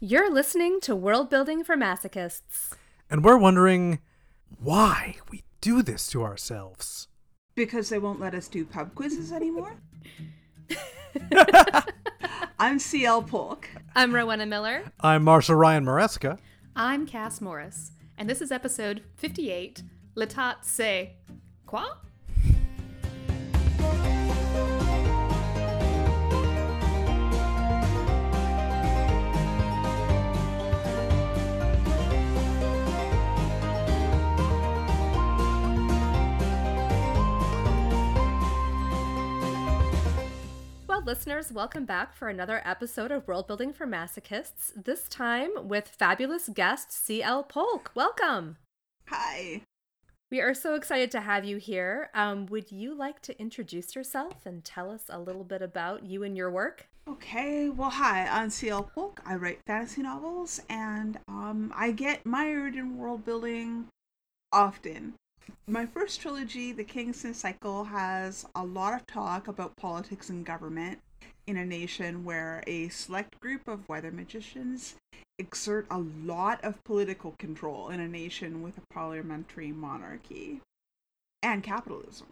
You're listening to World Building for Masochists. And we're wondering why we do this to ourselves. Because they won't let us do pub quizzes anymore? I'm CL Polk. I'm Rowenna Miller. I'm Marshall Ryan Maresca. I'm Cass Morris, and this is episode 58 L'État c'est quoi? Listeners, welcome back for another episode of World Building for Masochists, this time with fabulous guest CL Polk. Welcome. Hi. We are so excited to have you here. Um, would you like to introduce yourself and tell us a little bit about you and your work? Okay, well, hi, I'm CL Polk. I write fantasy novels and um, I get mired in world building often. My first trilogy, The Kingston Cycle, has a lot of talk about politics and government in a nation where a select group of weather magicians exert a lot of political control in a nation with a parliamentary monarchy and capitalism.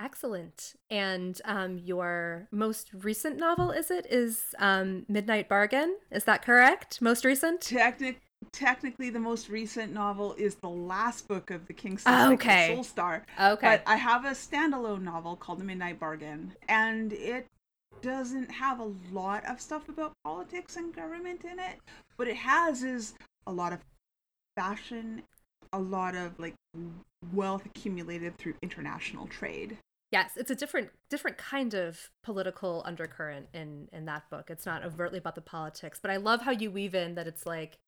Excellent. And um, your most recent novel, is it, is um, Midnight Bargain? Is that correct? Most recent? Technic- technically, the most recent novel is the last book of the Kingston Oh, okay. Soulstar. Okay. But I have a standalone novel called The Midnight Bargain, and it doesn't have a lot of stuff about politics and government in it. What it has is a lot of fashion, a lot of like wealth accumulated through international trade. Yes, it's a different different kind of political undercurrent in in that book. It's not overtly about the politics, but I love how you weave in that it's like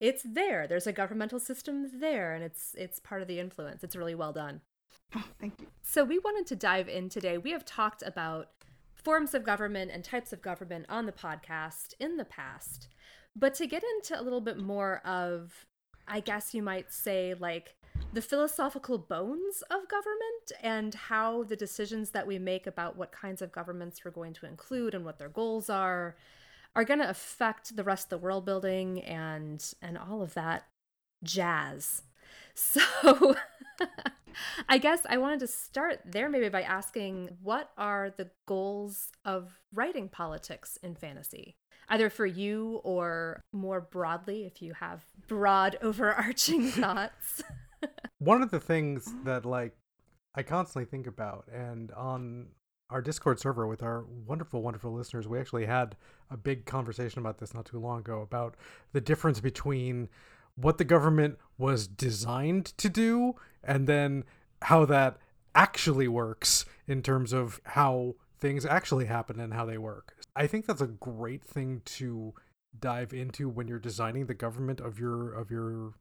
it's there. There's a governmental system there and it's it's part of the influence. It's really well done. Oh, thank you. So we wanted to dive in today. We have talked about forms of government and types of government on the podcast in the past. But to get into a little bit more of I guess you might say like the philosophical bones of government and how the decisions that we make about what kinds of governments we're going to include and what their goals are are going to affect the rest of the world building and and all of that jazz. So I guess I wanted to start there maybe by asking what are the goals of writing politics in fantasy? Either for you or more broadly if you have broad overarching thoughts. One of the things that like I constantly think about and on our Discord server with our wonderful, wonderful listeners, we actually had a big conversation about this not too long ago about the difference between what the government was designed to do and then how that actually works in terms of how things actually happen and how they work. I think that's a great thing to dive into when you're designing the government of your of your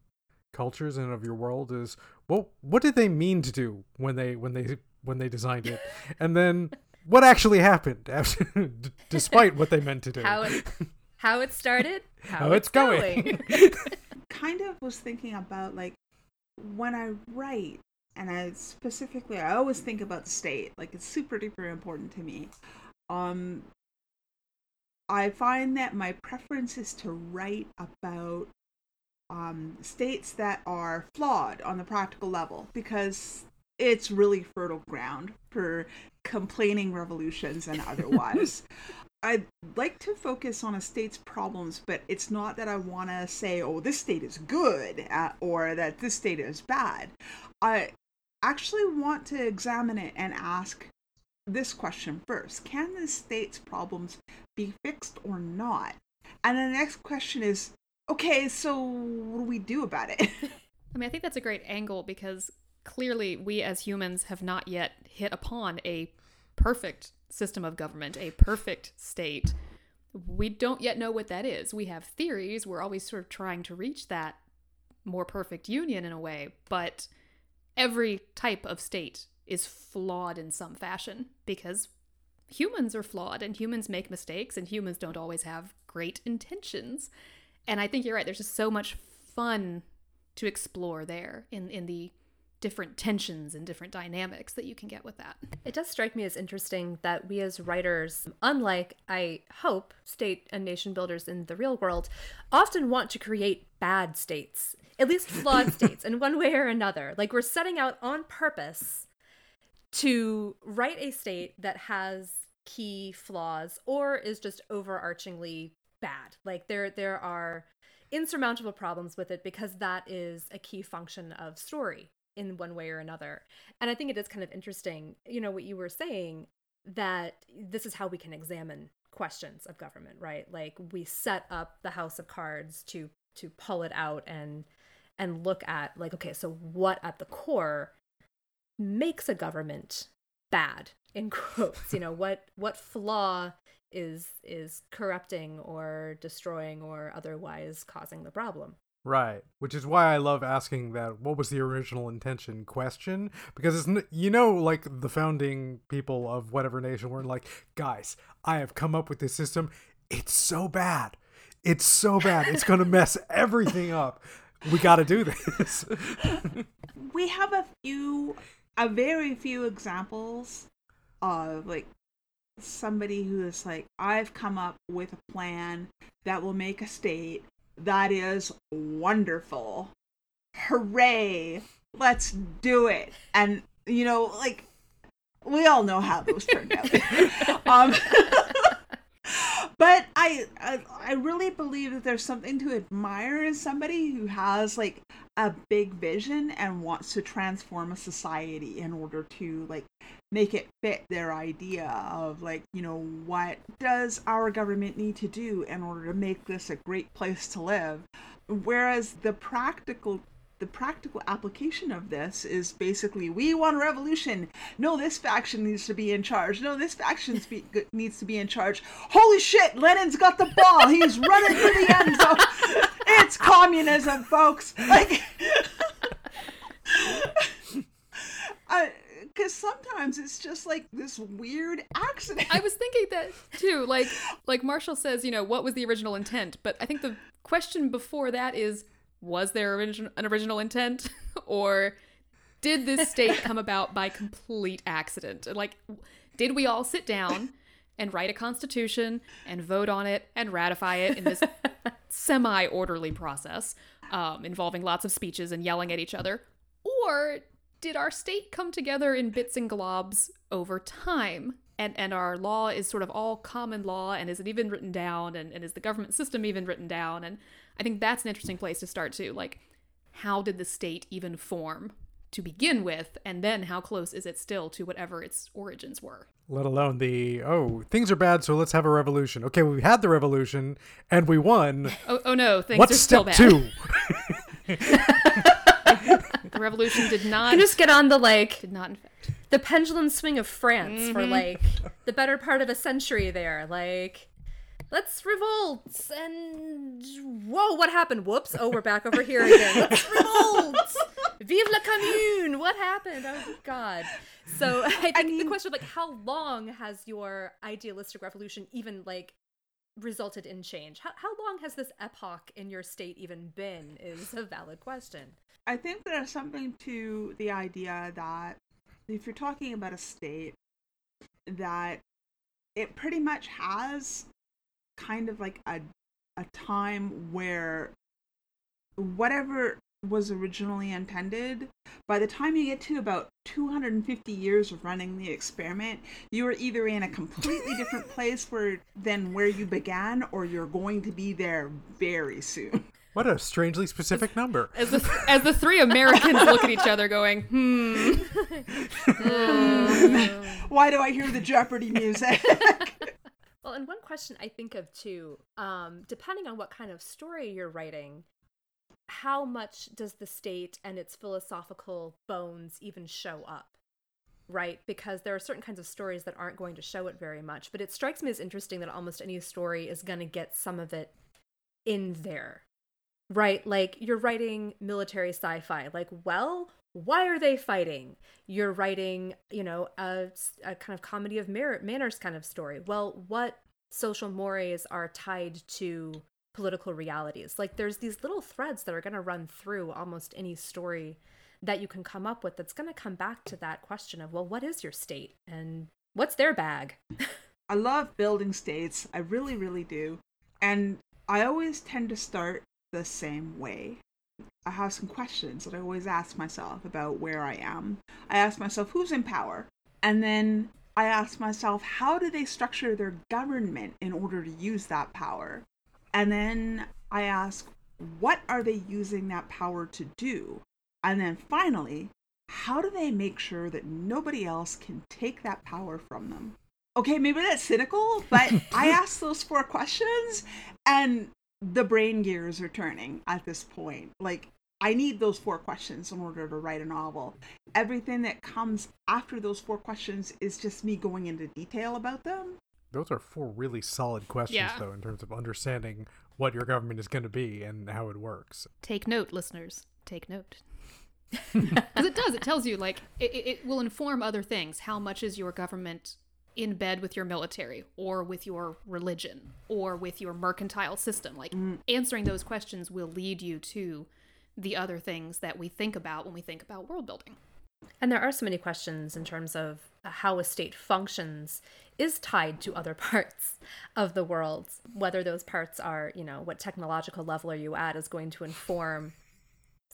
cultures and of your world is well what did they mean to do when they when they when they designed it and then what actually happened after d- despite what they meant to do how it how it started, how, How it's going. kind of was thinking about like when I write, and I specifically, I always think about the state. Like it's super duper important to me. Um, I find that my preference is to write about um, states that are flawed on the practical level because it's really fertile ground for complaining revolutions and otherwise. I'd like to focus on a state's problems, but it's not that I want to say, oh, this state is good uh, or that this state is bad. I actually want to examine it and ask this question first Can the state's problems be fixed or not? And the next question is, okay, so what do we do about it? I mean, I think that's a great angle because clearly we as humans have not yet hit upon a perfect system of government, a perfect state. We don't yet know what that is. We have theories. We're always sort of trying to reach that more perfect union in a way, but every type of state is flawed in some fashion because humans are flawed and humans make mistakes and humans don't always have great intentions. And I think you're right. There's just so much fun to explore there in in the different tensions and different dynamics that you can get with that. It does strike me as interesting that we as writers, unlike I hope state and nation builders in the real world, often want to create bad states, at least flawed states in one way or another. Like we're setting out on purpose to write a state that has key flaws or is just overarchingly bad. Like there there are insurmountable problems with it because that is a key function of story in one way or another. And I think it is kind of interesting, you know, what you were saying that this is how we can examine questions of government, right? Like we set up the house of cards to to pull it out and and look at like okay, so what at the core makes a government bad in quotes, you know, what what flaw is is corrupting or destroying or otherwise causing the problem. Right, which is why I love asking that what was the original intention question because it's you know like the founding people of whatever nation were like, guys, I have come up with this system. It's so bad. It's so bad. It's going to mess everything up. We got to do this. we have a few a very few examples of like somebody who is like I've come up with a plan that will make a state that is wonderful. Hooray! Let's do it. And you know, like we all know how those turned out. um, but I, I I really believe that there's something to admire in somebody who has like a big vision and wants to transform a society in order to like make it fit their idea of like you know what does our government need to do in order to make this a great place to live? Whereas the practical the practical application of this is basically we want a revolution. No this faction needs to be in charge. No this faction needs to be in charge. Holy shit lenin's got the ball. He's running to the end zone. It's communism folks. Like because sometimes it's just like this weird accident. I was thinking that too. Like, like Marshall says, you know, what was the original intent? But I think the question before that is, was there an original intent, or did this state come about by complete accident? Like, did we all sit down and write a constitution and vote on it and ratify it in this semi-orderly process um, involving lots of speeches and yelling at each other, or did our state come together in bits and globs over time? And, and our law is sort of all common law, and is it even written down? And, and is the government system even written down? And I think that's an interesting place to start too. Like, how did the state even form to begin with? And then how close is it still to whatever its origins were? Let alone the, oh, things are bad, so let's have a revolution. Okay, we had the revolution and we won. Oh, oh no, things What's are still step bad. two? The revolution did not. You just get on the like did not infect. the pendulum swing of France for mm-hmm. like the better part of a century there. Like, let's revolt and whoa, what happened? Whoops! Oh, we're back over here again. Let's revolt! Vive la commune! What happened? Oh God! So I think the mm-hmm. question of like how long has your idealistic revolution even like resulted in change? How how long has this epoch in your state even been? Is a valid question. I think there's something to the idea that if you're talking about a state, that it pretty much has kind of like a a time where whatever was originally intended by the time you get to about 250 years of running the experiment you are either in a completely different place where than where you began or you're going to be there very soon What a strangely specific number. As the as the three Americans look at each other, going, "Hmm." why do i hear the jeopardy music Well, and one question I think of too, um, depending on what kind of story you're writing, how much does the state and its philosophical bones even show up? Right? Because there are certain kinds of stories that aren't going to show it very much. But it strikes me as interesting that almost any story is going to get some of it in there. Right? Like you're writing military sci fi. Like, well, why are they fighting? You're writing, you know, a, a kind of comedy of mir- manners kind of story. Well, what social mores are tied to political realities? Like, there's these little threads that are going to run through almost any story that you can come up with that's going to come back to that question of, well, what is your state and what's their bag? I love building states. I really, really do. And I always tend to start the same way. I have some questions that I always ask myself about where I am. I ask myself, who's in power? And then I ask myself, how do they structure their government in order to use that power? And then I ask, what are they using that power to do? And then finally, how do they make sure that nobody else can take that power from them? Okay, maybe that's cynical, but I ask those four questions and the brain gears are turning at this point. Like, I need those four questions in order to write a novel. Everything that comes after those four questions is just me going into detail about them. Those are four really solid questions, Yeah. though, in terms of understanding what your government is going to be and how it works. Take note, listeners. Take note. Because it does. It tells you, like, it, it- it will inform other things. How much is your government in bed with your military or with your religion or with your mercantile system? Like, mm. answering those questions will lead you to the other things that we think about when we think about world building. And there are so many questions in terms of uh, how a state functions is tied to other parts of the world. Whether those parts are, you know, what technological level are you at is going to inform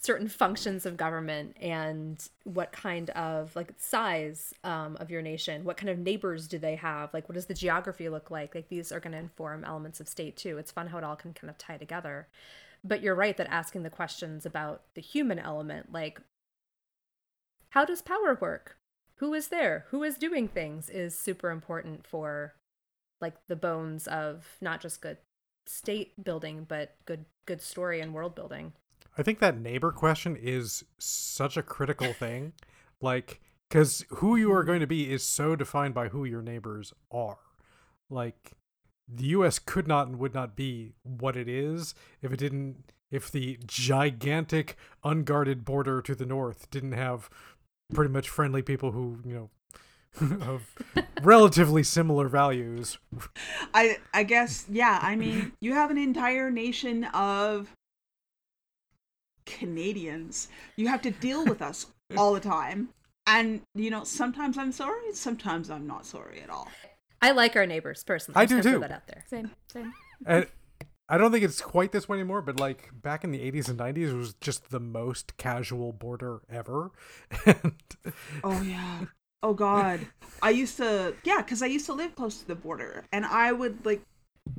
certain functions of government and what kind of like size um, of your nation what kind of neighbors do they have? Like what does the geography look like? Like these are going to inform elements of state too. It's fun how it all can kind of tie together. But you're right that asking the questions about the human element like how does power work? Who is there? Who is doing things is super important for like the bones of not just good state building but good good story and world building I think that neighbor question is such a critical thing. Like, because who you are going to be is so defined by who your neighbors are. Like, the US could not and would not be what it is if it didn't, if the gigantic, unguarded border to the north didn't have pretty much friendly people who, you know, of relatively similar values. I I guess yeah, I mean, you have an entire nation of Canadians. You have to deal with us all the time. And you know, sometimes I'm sorry, sometimes I'm not sorry at all. I like our neighbors personally. I do too. That out there. Same, same. And I don't think it's quite this way anymore, but like back in the 80s and 90s, it was just the most casual border ever. And Oh yeah. Oh god. I used to yeah, cuz I used to live close to the border and I would like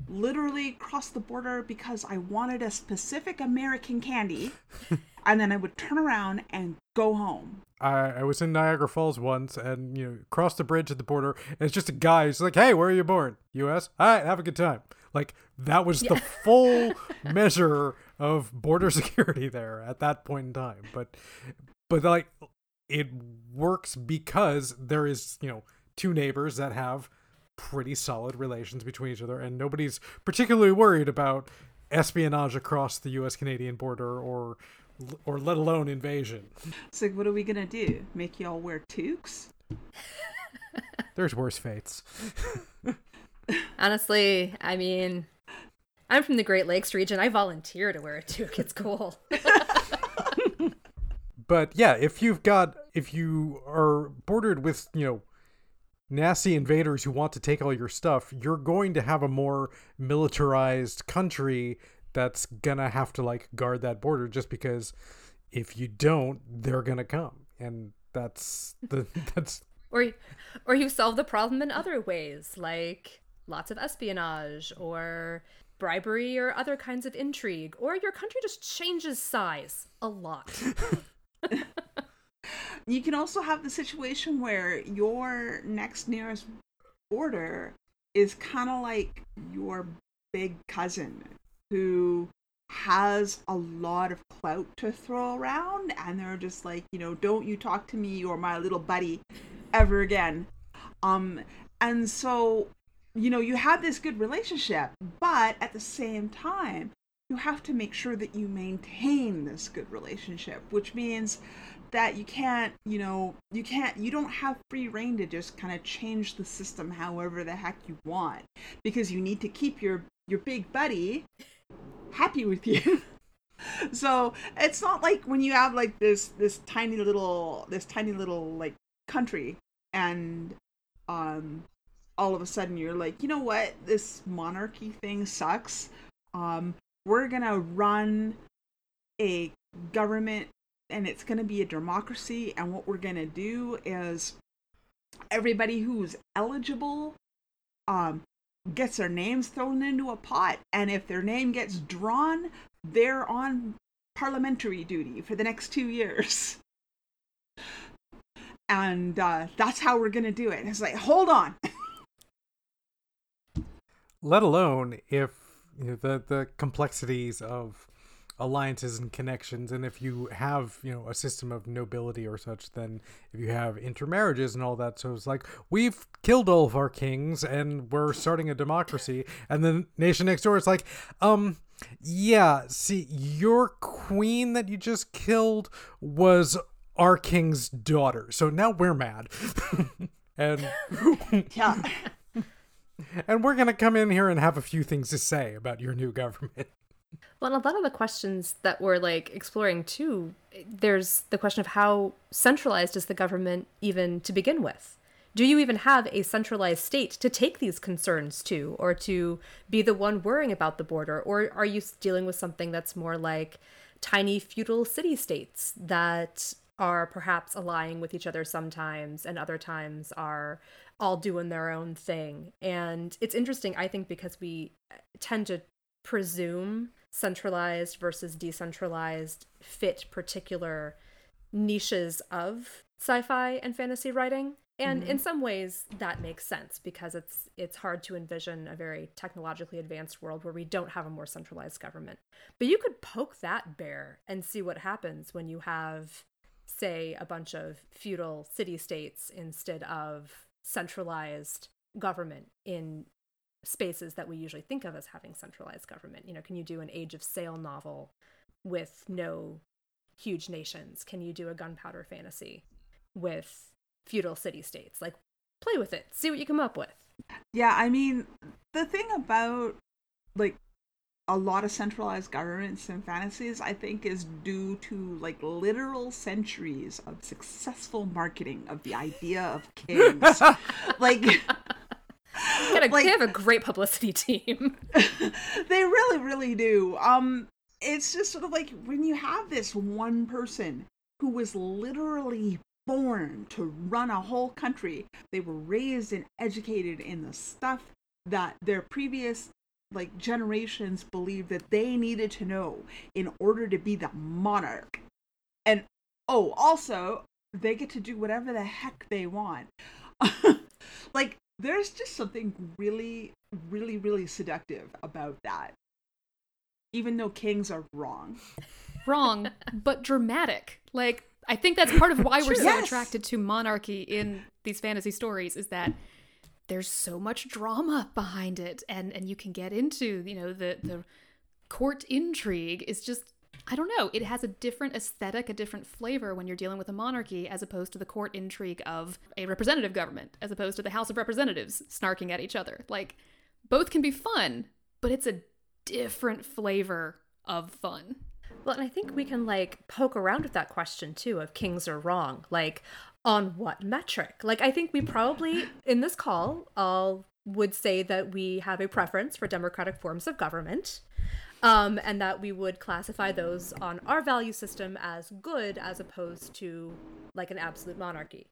literally cross the border because I wanted a specific American candy and then I would turn around and go home. I, I was in Niagara Falls once and, you know, crossed the bridge at the border. And it's just a guy who's like, hey, where are you born? U.S.? All right, have a good time. Like, that was the full measure of border security there at that point in time. But, but like, it works because there is, you know, two neighbors that have pretty solid relations between each other, and nobody's particularly worried about espionage across the U.S. Canadian border or, or let alone invasion. It's like what are we going to do? Make y'all wear toques? There's worse fates. Honestly, I mean, I'm from the Great Lakes region. I volunteer to wear a toque. It's cool. But yeah, if you've got if you are bordered with, you know, nasty invaders who want to take all your stuff, you're going to have a more militarized country that's gonna have to like guard that border just because if you don't, they're gonna come. And that's the that's or, or you solve the problem in other ways, like lots of espionage or bribery or other kinds of intrigue, or your country just changes size a lot. You can also have the situation where your next nearest border is kind of like your big cousin who has a lot of clout to throw around and they're just like, you know, don't you talk to me or my little buddy ever again. Um and so you know, you have this good relationship, but at the same time, you have to make sure that you maintain this good relationship, which means that you can't, you know, you can't, you don't have free reign to just kind of change the system however the heck you want, because you need to keep your your big buddy happy with you. so it's not like when you have like this this tiny little this tiny little like country and um all of a sudden you're like you know what this monarchy thing sucks um we're gonna run a government and it's gonna be a democracy and what we're gonna do is everybody who's eligible um gets their names thrown into a pot and if their name gets drawn they're on parliamentary duty for the next two years. And uh, that's how we're gonna do it. It's like hold on. Let alone if you know the the complexities of alliances and connections and if you have you know a system of nobility or such then if you have intermarriages and all that so it's like we've killed all of our kings and we're starting a democracy. And then nation next door is like um yeah see your queen that you just killed was our king's daughter so now we're mad. And yeah. And we're going to come in here and have a few things to say about your new government well, a lot of the questions that we're like exploring too, there's the question of how centralized is the government even to begin with? Do you even have a centralized state to take these concerns to, or to be the one worrying about the border? Or are you dealing with something that's more like tiny feudal city states that are perhaps allying with each other sometimes and other times are all doing their own thing? And it's interesting, I think, because we uh, tend to presume centralized versus decentralized fit particular niches of sci-fi and fantasy writing and mm-hmm. in some ways that makes sense because it's it's hard to envision a very technologically advanced world where we don't have a more centralized government but you could poke that bear and see what happens when you have say a bunch of feudal city states instead of centralized government in spaces that we usually think of as having centralized government. You know, can you do an Age of Sail novel with no huge nations? Can you do a gunpowder fantasy with feudal city states? Like, play with it, see what you come up with. Yeah, I mean, the thing about like a lot of centralized governments and fantasies, I think, is due to like literal centuries of successful marketing of the idea of kings. like, a, like, they have a great publicity team. they really, really do. Um, it's just sort of like when you have this one person who was literally born to run a whole country. They were raised and educated in the stuff that their previous like generations believed that they needed to know in order to be the monarch. And oh, also, they get to do whatever the heck they want. like there's just something really, really, really seductive about that. Even though kings are wrong. Wrong, but dramatic. Like, I think that's part of why we're so yes. attracted to monarchy in these fantasy stories is that there's so much drama behind it and and you can get into, you know, the the court intrigue is just I don't know, it has a different aesthetic, a different flavor when you're dealing with a monarchy as opposed to the court intrigue of a representative government, as opposed to the House of Representatives snarking at each other. Like, both can be fun, but it's a different flavor of fun. Well, and I think we can like poke around with that question too of kings are wrong. Like, on what metric? Like, I think we probably in this call all would say that we have a preference for democratic forms of government um, and that we would classify those on our value system as good as opposed to like an absolute monarchy.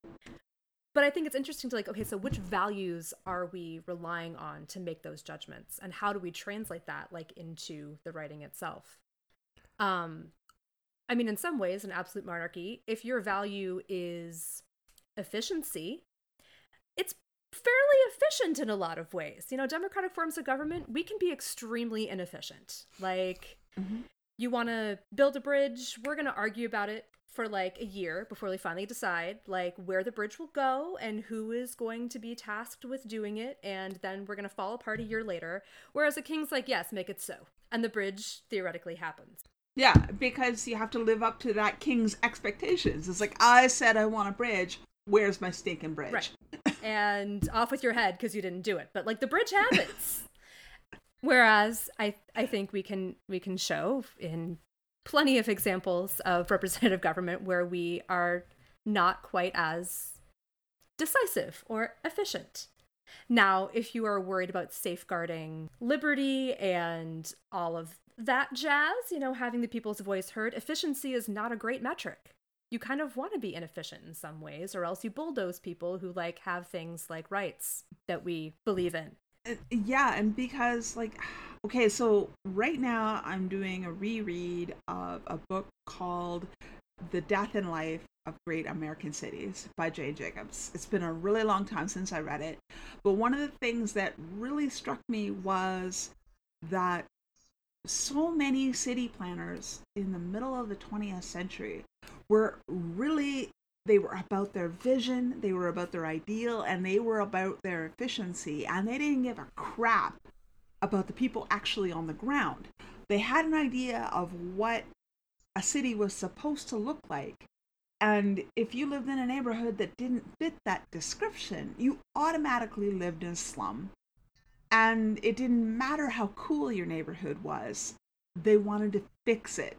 But I think it's interesting to like, okay, so which values are we relying on to make those judgments, and how do we translate that like into the writing itself? Um, I mean, in some ways, an absolute monarchy, if your value is efficiency, it's fairly efficient in a lot of ways. You know, democratic forms of government, we can be extremely inefficient. Like, mm-hmm. you want to build a bridge, we're going to argue about it for like a year before we finally decide like where the bridge will go and who is going to be tasked with doing it and then we're going to fall apart a year later whereas the king's like yes make it so and the bridge theoretically happens yeah because you have to live up to that king's expectations it's like i said i want a bridge where's my stinking bridge? Right. and off with your head because you didn't do it. But like the bridge happens. Whereas I I think we can we can show in plenty of examples of representative government where we are not quite as decisive or efficient. Now, if you are worried about safeguarding liberty and all of that jazz, you know, having the people's voice heard, efficiency is not a great metric. You kind of want to be inefficient in some ways, or else you bulldoze people who like have things like rights that we believe in. Uh, yeah, and because like okay, so right now I'm doing a reread of a book called The Death and Life of Great American Cities by Jane Jacobs. It's been a really long time since I read it, but one of the things that really struck me was that so many city planners in the middle of the 20th century were really they were about their vision, they were about their ideal, and they were about their efficiency, and they didn't give a crap about the people actually on the ground. They had an idea of what a city was supposed to look like. And if you lived in a neighborhood that didn't fit that description, you automatically lived in a slum. And it didn't matter how cool your neighborhood was, they wanted to fix it.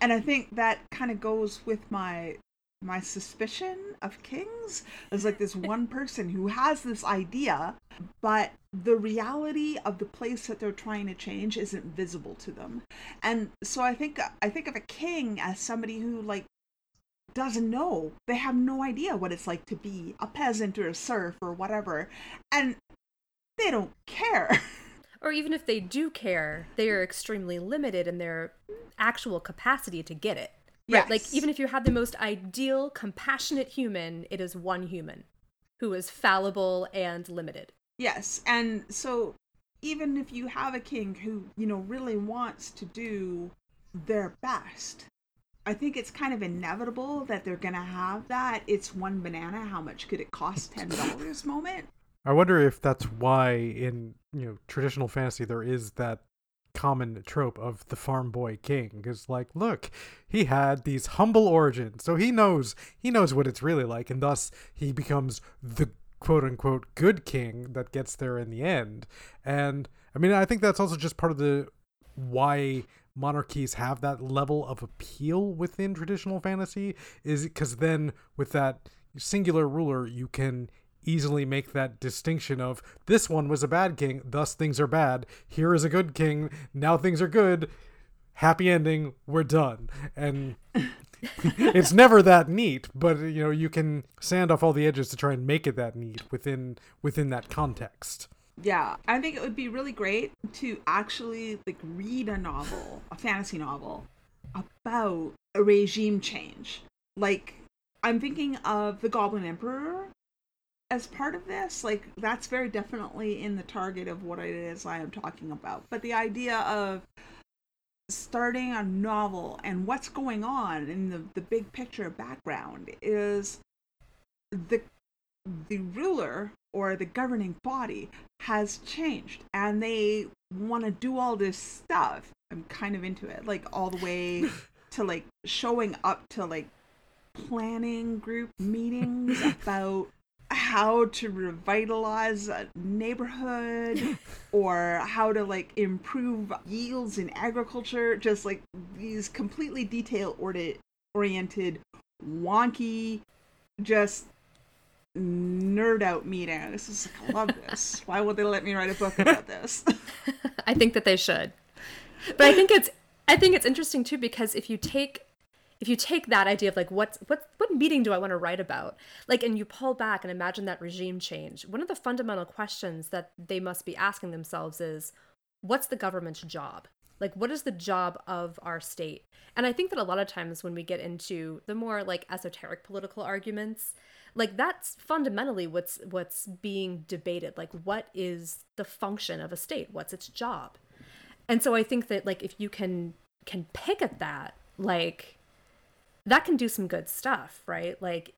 And I think that kind of goes with my my suspicion of kings. Is like this one person who has this idea but the reality of the place that they're trying to change isn't visible to them. And so i think i think of a king as somebody who like doesn't know. They have no idea what it's like to be a peasant or a serf or whatever. And they don't care or even if they do care they are extremely limited in their actual capacity to get it Right. Yes. Like even if you had the most ideal, compassionate human, it is one human who is fallible and limited. Yes. And so even if you have a king who, you know, really wants to do their best, I think it's kind of inevitable that they're going to have that it's one banana, how much could it cost $10 moment. I wonder if that's why in, you know, traditional fantasy there is that common trope of the farm boy king is like look he had these humble origins so he knows he knows what it's really like and thus he becomes the quote unquote good king that gets there in the end. And i mean i think that's also just part of the why monarchies have that level of appeal within traditional fantasy is because then with that singular ruler you can easily make that distinction of this one was a bad king, thus things are bad. Here is a good king, now things are good. Happy ending, we're done. And it's never that neat, but you know, you can sand off all the edges to try and make it that neat within within that context. Yeah, I think it would be really great to actually like read a novel, a fantasy novel about a regime change. Like I'm thinking of The Goblin Emperor as part of this like that's very definitely in the target of what it is i am talking about. But the idea of starting a novel and what's going on in the, the big picture background is the the ruler or the governing body has changed and they want to do all this stuff. I'm kind of into it like all the way to like showing up to like planning group meetings about how to revitalize a neighborhood or how to like improve yields in agriculture just like these completely detail oriented wonky just nerd out meetings. This is like, i love this. Why would they let me write a book about this? I think that they should. But i think it's i think it's interesting too because if you take if you take that idea of like what's what what meeting do I want to write about? Like and you pull back and imagine that regime change one of the fundamental questions that they must be asking themselves is what's the government's job? Like what is the job of our state? And i think that a lot of times when we get into the more like esoteric political arguments like that's fundamentally what's what's being debated. Like what is the function of a state? What's its job? And so i think that like if you can can pick at that like that can do some good stuff, right? Like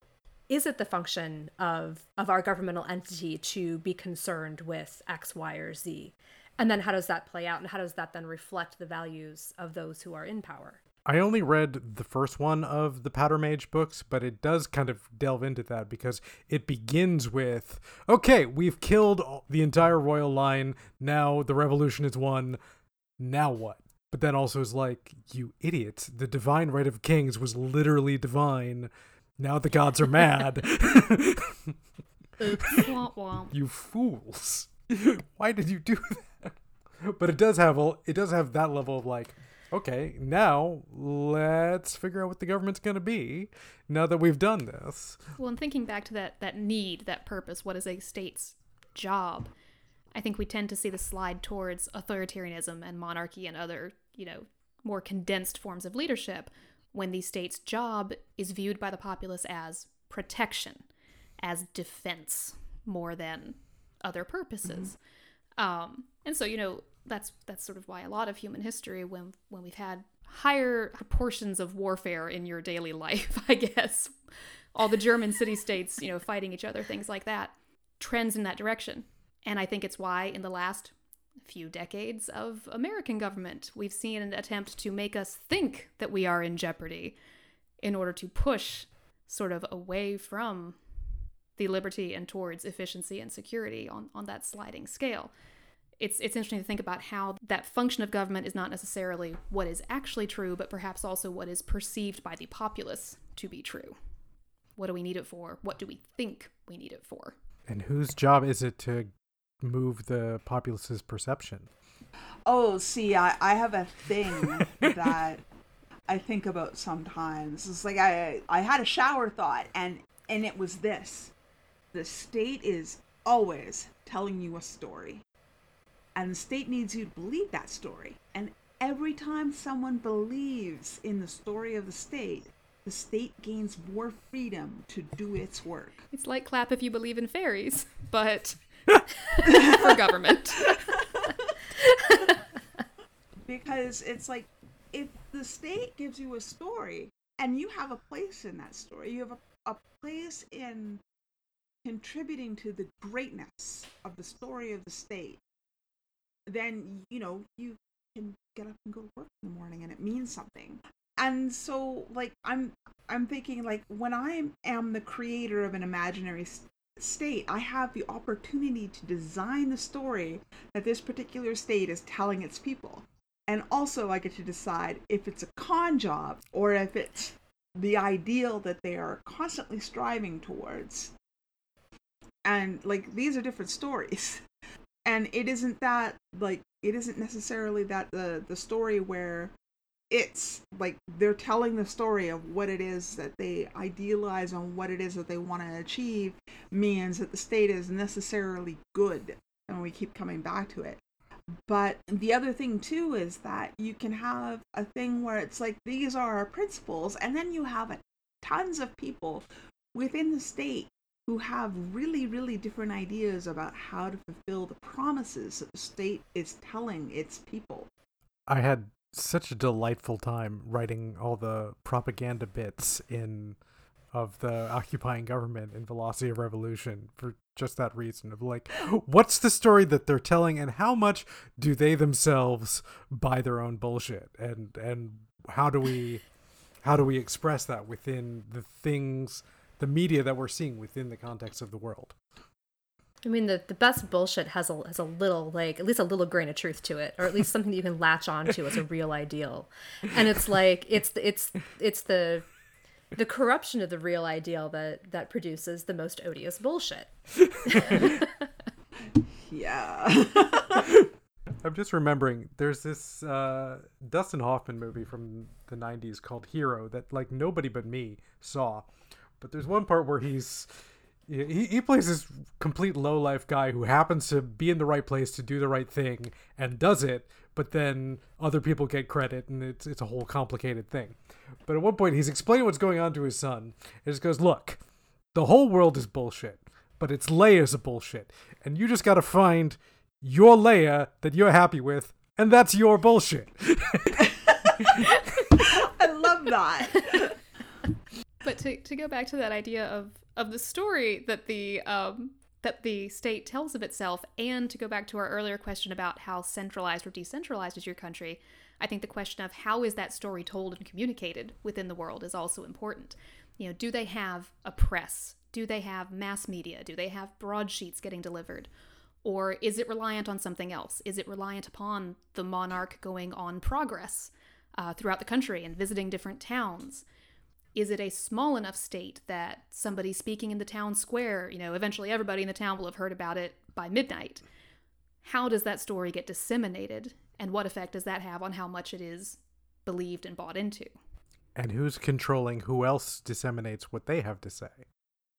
is it the function of of our governmental entity to be concerned with X, Y, or Z? And then how does that play out and how does that then reflect the values of those who are in power? I only read the first one of the Powder Mage books, but it does kind of delve into that because it begins with okay, we've killed the entire royal line. Now the revolution is won. Now what? But then also is like, you idiot, the divine right of kings was literally divine. Now the gods are mad. Womp womp. you fools. Why did you do that? But it does have a, it does have that level of like, okay, now let's figure out what the government's going to be now that we've done this. Well, and thinking back to that that need, that purpose, what is a state's job? I think we tend to see the slide towards authoritarianism and monarchy and other, you know, more condensed forms of leadership when the state's job is viewed by the populace as protection, as defense more than other purposes. Um, and so, you know, that's that's sort of why a lot of human history, when when we've had higher proportions of warfare in your daily life, I guess, all the German city states, you know, fighting each other, things like that, trends in that direction. And I think it's why in the last few decades of American government, we've seen an attempt to make us think that we are in jeopardy in order to push sort of away from the liberty and towards efficiency and security on, on that sliding scale. It's, it's interesting to think about how that function of government is not necessarily what is actually true, but perhaps also what is perceived by the populace to be true. What do we need it for? What do we think we need it for? And whose job is it to move the populace's perception? Oh, see, I, I have a thing that I think about sometimes. It's like I I had a shower thought and and it was this. The state is always telling you a story. And the state needs you to believe that story. And every time someone believes in the story of the state, the state gains more freedom to do its work. It's like clap if you believe in fairies, but for government. because it's like if the state gives you a story and you have a place in that story you have a, a place in contributing to the greatness of the story of the state then you know you can get up and go to work in the morning and it means something and so like i'm i'm thinking like when i am the creator of an imaginary state i have the opportunity to design the story that this particular state is telling its people. And also i get to decide if it's a con job or if it's the ideal that they are constantly striving towards. And like these are different stories. And it isn't that like it isn't necessarily that the the story where it's like they're telling the story of what it is that they idealize and what it is that they want to achieve means that the state is necessarily good and we keep coming back to it. But the other thing too is that you can have a thing where it's like these are our principles and then you have tons of people within the state who have really really different ideas about how to fulfill the promises that the state is telling its people. I had such a delightful time writing all the propaganda bits in of the occupying government in Velocity of Revolution for just that reason of like what's the story that they're telling and how much do they themselves buy their own bullshit? And and how do we how do we express that within the things the media that we're seeing within the context of the world I mean, the, the best bullshit has a has a little like at least a little grain of truth to it, or at least something that you can latch onto as a real ideal. And it's like it's the, it's it's the the corruption of the real ideal that that produces the most odious bullshit. yeah I'm just remembering there's this uh, Dustin Hoffman movie from the 90s called Hero that like nobody but me saw. But there's one part where he's he, he plays this complete low life guy who happens to be in the right place to do the right thing and does it, but then other people get credit and it's it's a whole complicated thing. But at one point he's explaining what's going on to his son. He just goes, "Look, the whole world is bullshit, but it's layers of bullshit, and you just got to find your layer that you're happy with, and that's your bullshit." i love that But to, to go back to that idea of of the story that the um that the state tells of itself, and to go back to our earlier question about how centralized or decentralized is your country, I think the question of how is that story told and communicated within the world is also important. You know, do they have a press? Do they have mass media? Do they have broadsheets getting delivered? Or is it reliant on something else? Is it reliant upon the monarch going on progress uh, throughout the country and visiting different towns? Is it a small enough state that somebody speaking in the town square, you know, eventually everybody in the town will have heard about it by midnight? How does that story get disseminated? And what effect does that have on how much it is believed and bought into? And who's controlling who else disseminates what they have to say?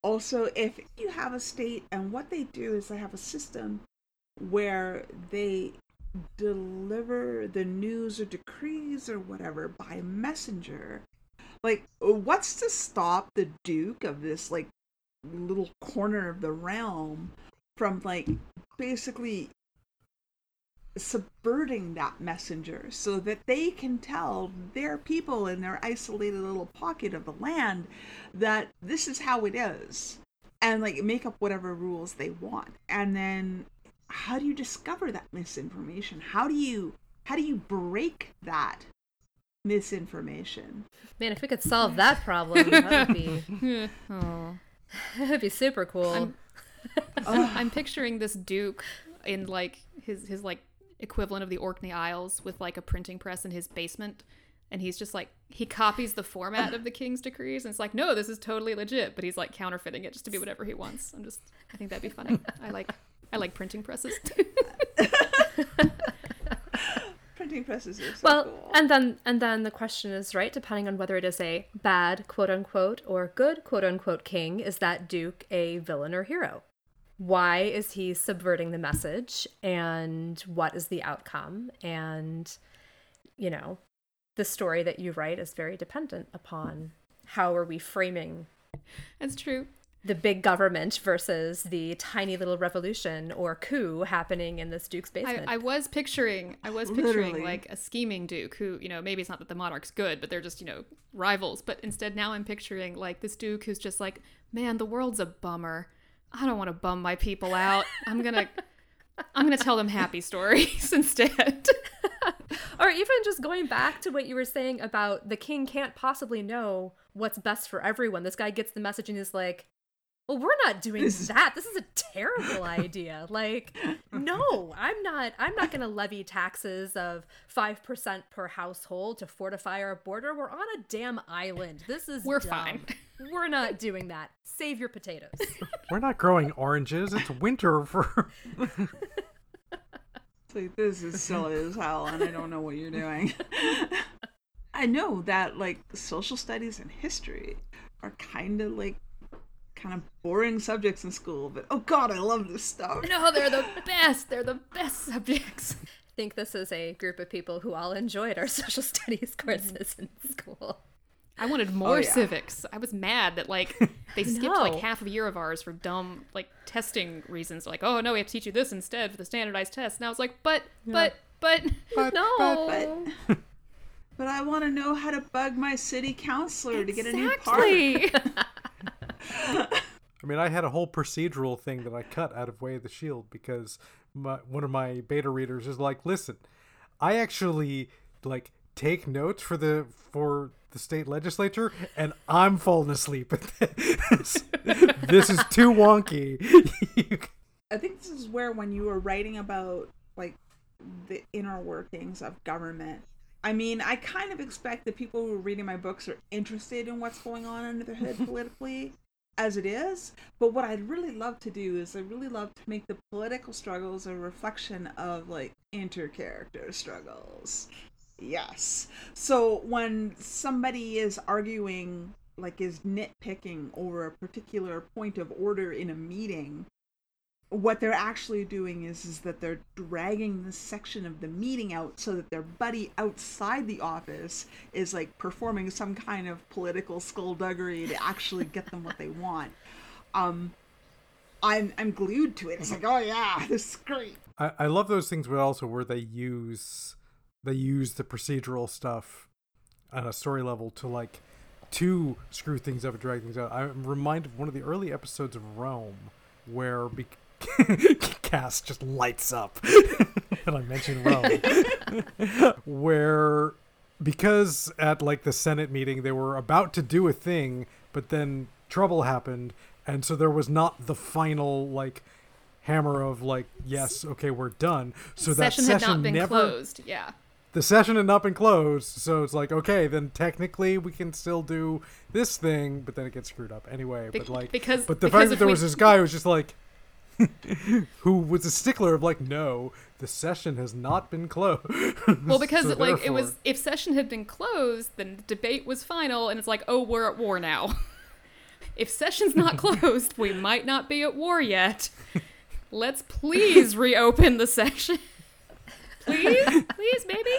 Also, if you have a state and what they do is they have a system where they deliver the news or decrees or whatever by messenger. Like, what's to stop the Duke of this, like, little corner of the realm from, like, basically subverting that messenger so that they can tell their people in their isolated little pocket of the land that this is how it is and like make up whatever rules they want? And then how do you discover that misinformation? How do you how do you break that misinformation Man, if we could solve that problem, that would be hmm, oh. that'd be super cool. I'm, I'm picturing this duke in like his his like equivalent of the Orkney Isles with like a printing press in his basement. And he's just like he copies the format of the king's decrees and it's like, no, this is totally legit, but he's like counterfeiting it just to be whatever he wants. I'm just I think that'd be funny. I like I like printing presses. Printing presses are so well, cool and then and then the question is right, depending on whether it is a bad quote unquote or good quote unquote king, is that duke a villain or hero? Why is he subverting the message, and what is the outcome? And you know, the story that you write is very dependent upon how are we framing That's true. The big government versus the tiny little revolution or coup happening in this duke's I, basement. I was picturing I was picturing Literally. like a scheming duke who, you know, maybe it's not that the monarch's good, but they're just, you know, rivals. But instead now I'm picturing like this duke who's just like, Man, the world's a bummer. I don't want to bum my people out. I'm gonna I'm gonna tell them happy stories instead. or even just going back to what you were saying about the king can't possibly know what's best for everyone. This guy gets the message and is like, well, we're not doing This is- that. This is a terrible idea. Like, no, I'm not. I'm not going to levy taxes of five percent per household to fortify our border. We're on a damn island. This is We're dumb. fine. We're not doing that. Save your potatoes. We're not growing oranges. It's winter for. Like this is silly as hell, and I don't know what you're doing. I know that like social studies and history are kind of like kind of boring subjects in school, but oh god, I love this stuff. no, they're the best. They're the best subjects. I think this is a group of people who all enjoyed our social studies courses in school. I wanted more oh, yeah. civics. I was mad that like they skipped know. like half of a year of ours for dumb like testing reasons. Like, oh no, we have to teach you this instead for the standardized test. And I was like, but but but But, No. But but I want to know how to bug my city counselor to get a new part. I mean, I had a whole procedural thing that I cut out of Way of the Shield because my, one of my beta readers is like, "Listen, I actually like take notes for the for the state legislature, and I'm falling asleep at this. this is too wonky." I think this is where when you were writing about like the inner workings of government. I mean, I kind of expect that people who are reading my books are interested in what's going on under their hood politically as it is. But what I'd really love to do is I really love to make the political struggles a reflection of like intercharacter struggles. Yes. So when somebody is arguing like is nitpicking over a particular point of order in a meeting, what they're actually doing is is that they're dragging this section of the meeting out so that their buddy outside the office is like performing some kind of political skullduggery to actually get them what they want. Um I'm I'm glued to it. It's like, oh yeah, this is great. I, I love those things, but also where they use they use the procedural stuff on a story level to like to screw things up and drag things out. I'm reminded of one of the early episodes of Rome where be- Cass just lights up, and I mentioned Rome, where because at like the Senate meeting they were about to do a thing, but then trouble happened, and so there was not the final like hammer of like, yes, okay, we're done. So that session session had not been never closed. Yeah. the session had not been closed, so it's like, okay, then technically we can still do this thing, but then it gets screwed up anyway. Be- but like, because but the because fact that there we- was this guy who was just like, who was a stickler of like, no, the session has not been closed. Well, because So it, like it was, if session had been closed, then the debate was final, and it's like, oh, we're at war now. if session's not closed, we might not be at war yet. Let's please reopen the session. please, please, maybe.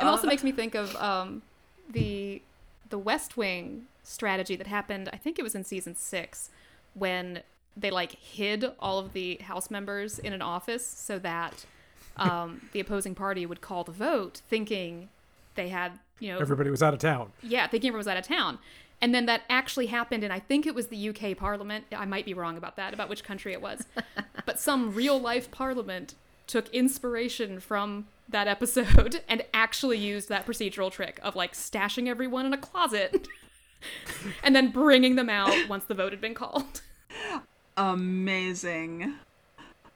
It also makes me think of um, the the West Wing strategy that happened. I think it was in season six when they like hid all of the House members in an office so that um, the opposing party would call the vote, thinking they had you know everybody was out of town. yeah, thinking everyone was out of town. And then that actually happened, and I think it was the UK Parliament. I might be wrong about that, about which country it was. but some real life Parliament took inspiration from that episode and actually used that procedural trick of like stashing everyone in a closet and then bringing them out once the vote had been called. Amazing.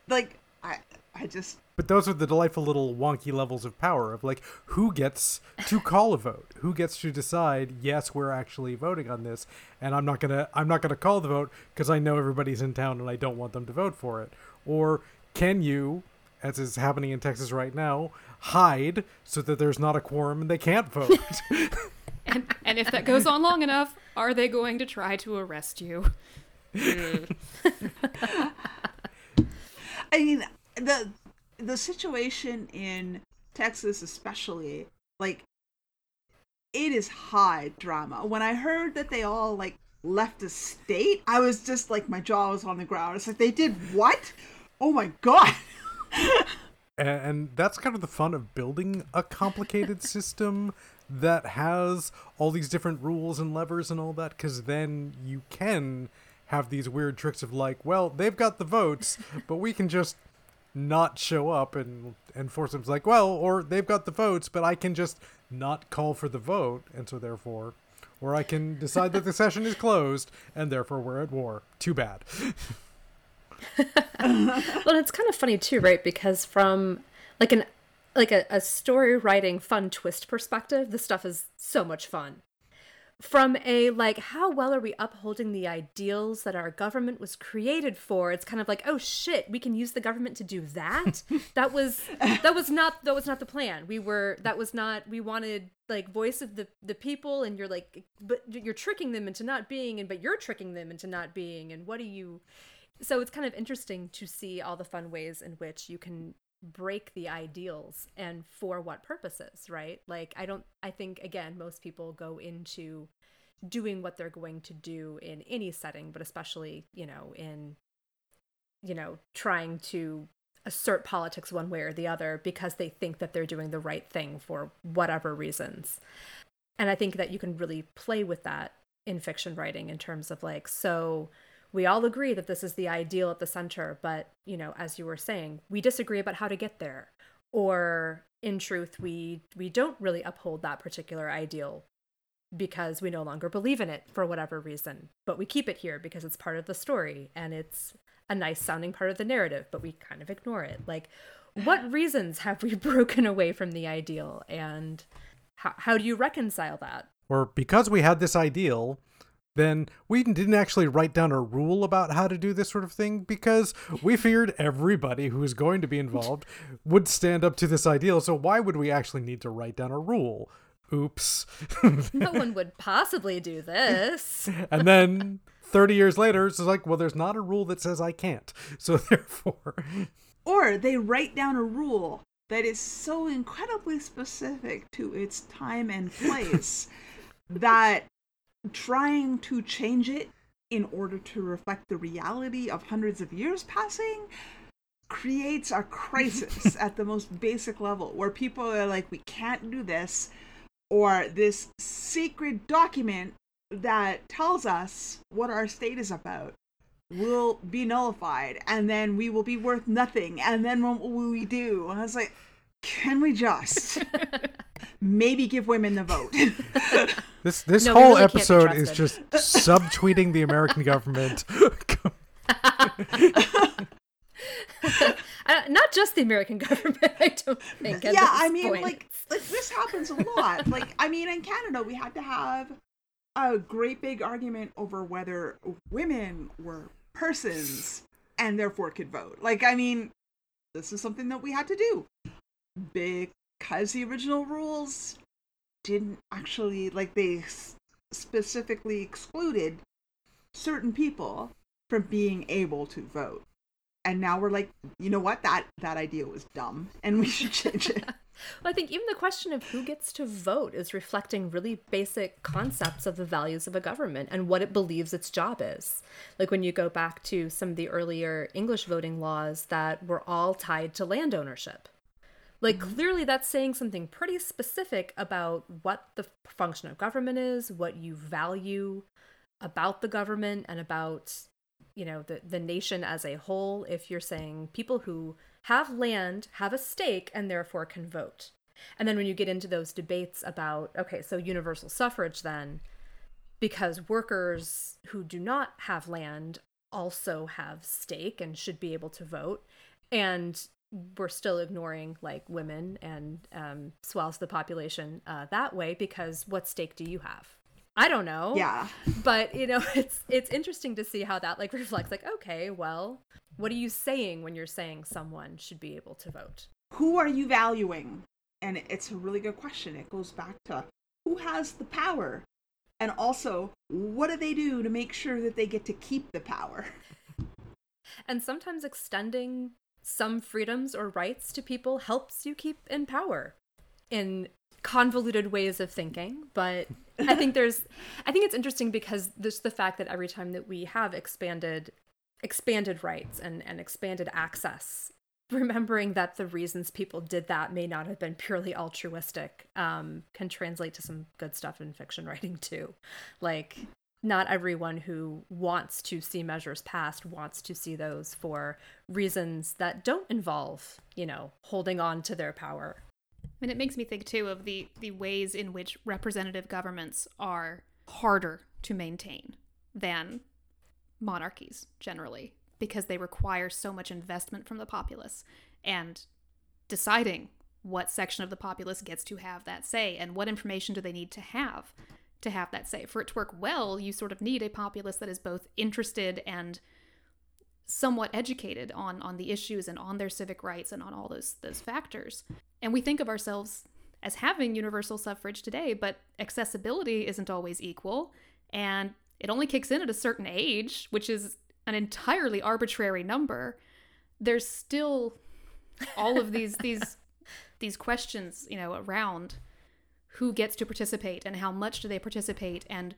Like I I just But those are the delightful little wonky levels of power of like who gets to call a vote, who gets to decide yes we're actually voting on this, and I'm not gonna I'm not gonna call the vote because I know everybody's in town and I don't want them to vote for it. Or can you, as is happening in Texas right now, hide so that there's not a quorum and they can't vote? And, and if that goes on long enough, are they going to try to arrest you? Mm. I mean the the situation in Texas especially like it is high drama. When I heard that they all like left the state, I was just like my jaw was on the ground. It's like they did what? Oh my god. and, and that's kind of the fun of building a complicated system that has all these different rules and levers and all that because then you can have these weird tricks of like well they've got the votes but we can just not show up and and force them It's like well or they've got the votes but i can just not call for the vote and so therefore or i can decide that the session is closed and therefore we're at war too bad well, it's kind of funny too, right? Because from like an like a, a story writing fun twist perspective, this stuff is so much fun. From a like how well are we upholding the ideals that our government was created for? It's kind of like, oh shit, we can use the government to do that. that was that was not that was not the plan. We were that was not we wanted like voice of the the people and you're like but you're tricking them into not being and but you're tricking them into not being and what do you so it's kind of interesting to see all the fun ways in which you can break the ideals and for what purposes right? Like i don't i think again most people go into doing what they're going to do in any setting but especially you know in you know trying to assert politics one way or the other because they think that they're doing the right thing for whatever reasons. And i think that you can really play with that in fiction writing in terms of like so we all agree that this is the ideal at the center but you know as you were saying we disagree about how to get there. Or in truth we we don't really uphold that particular ideal because we no longer believe in it for whatever reason. But we keep it here because it's part of the story and it's a nice sounding part of the narrative but we kind of ignore it. Like what reasons have we broken away from the ideal and how, how do you reconcile that? Or because we had this ideal then we didn't actually write down a rule about how to do this sort of thing because we feared everybody who was going to be involved would stand up to this ideal. So why would we actually need to write down a rule? Oops. no one would possibly do this and then 30 years later, it's like, well, there's not a rule that says I can't. So therefore, or they write down a rule that is so incredibly specific to its time and place that trying to change it in order to reflect the reality of hundreds of years passing creates a crisis at the most basic level where people are like we can't do this or this secret document that tells us what our state is about will be nullified and then we will be worth nothing and then what will we do? And i was like can we just maybe give women the vote this this No, whole really episode is trusted. just subtweeting the American government. uh, not just the American government. I don't think. yeah, I mean, point. like, like this happens a lot. like, I mean, in Canada, we had to have a great big argument over whether women were persons and therefore could vote. Like, I mean, this is something that we had to do because the original rules didn't actually like they specifically excluded certain people from being able to vote and now we're like you know what that that idea was dumb and we should change it well, I think even the question of who gets to vote is reflecting really basic concepts of the values of a government and what it believes its job is. Like when you go back to some of the earlier English voting laws that were all tied to land ownership. Like mm-hmm. clearly that's saying something pretty specific about what the function of government is, what you value about the government and about you know the the nation as a whole if you're saying people who have land have a stake and therefore can vote and then when you get into those debates about okay so universal suffrage then because workers who do not have land also have stake and should be able to vote and we're still ignoring like women and um, swells the population uh, that way because what stake do you have I don't know. Yeah. But you know, it's it's interesting to see how that like reflects like, okay, well, what are you saying when you're saying someone should be able to vote? Who are you valuing? And it's a really good question. It goes back to who has the power? And also, what do they do to make sure that they get to keep the power? And sometimes extending some freedoms or rights to people helps you keep in power in convoluted ways of thinking, but I think there's I think it's interesting because there's the fact that every time that we have expanded expanded rights and, and expanded access, remembering that the reasons people did that may not have been purely altruistic, um, can translate to some good stuff in fiction writing too. Like not everyone who wants to see measures passed wants to see those for reasons that don't involve, you know, holding on to their power. And it makes me think too of the the ways in which representative governments are harder to maintain than monarchies generally because they require so much investment from the populace and deciding what section of the populace gets to have that say and what information do they need to have to have that say. For it to work well, you sort of need a populace that is both interested and somewhat educated on on the issues and on their civic rights and on all those those factors. And we think of ourselves as having universal suffrage today, but accessibility isn't always equal. And it only kicks in at a certain age, which is an entirely arbitrary number. There's still all of these these these questions, you know, around who gets to participate and how much do they participate and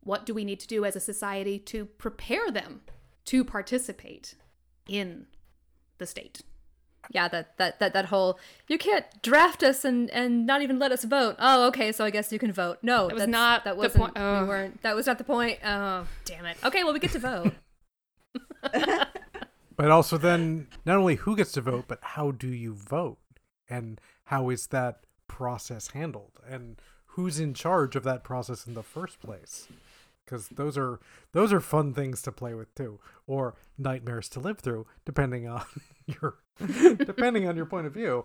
what do we need to do as a society to prepare them to participate in the state? Yeah that that that that whole you can't draft us and and not even let us vote. Oh okay so i guess you can vote. No that was not that wasn't point. Oh. we weren't that was not the point. Oh. Damn it. Okay well we get to vote. But also then not only who gets to vote but how do you vote? And how is that process handled and who's in charge of that process in the first place? Because those are those are fun things to play with too or nightmares to live through depending on your depending on your point of view.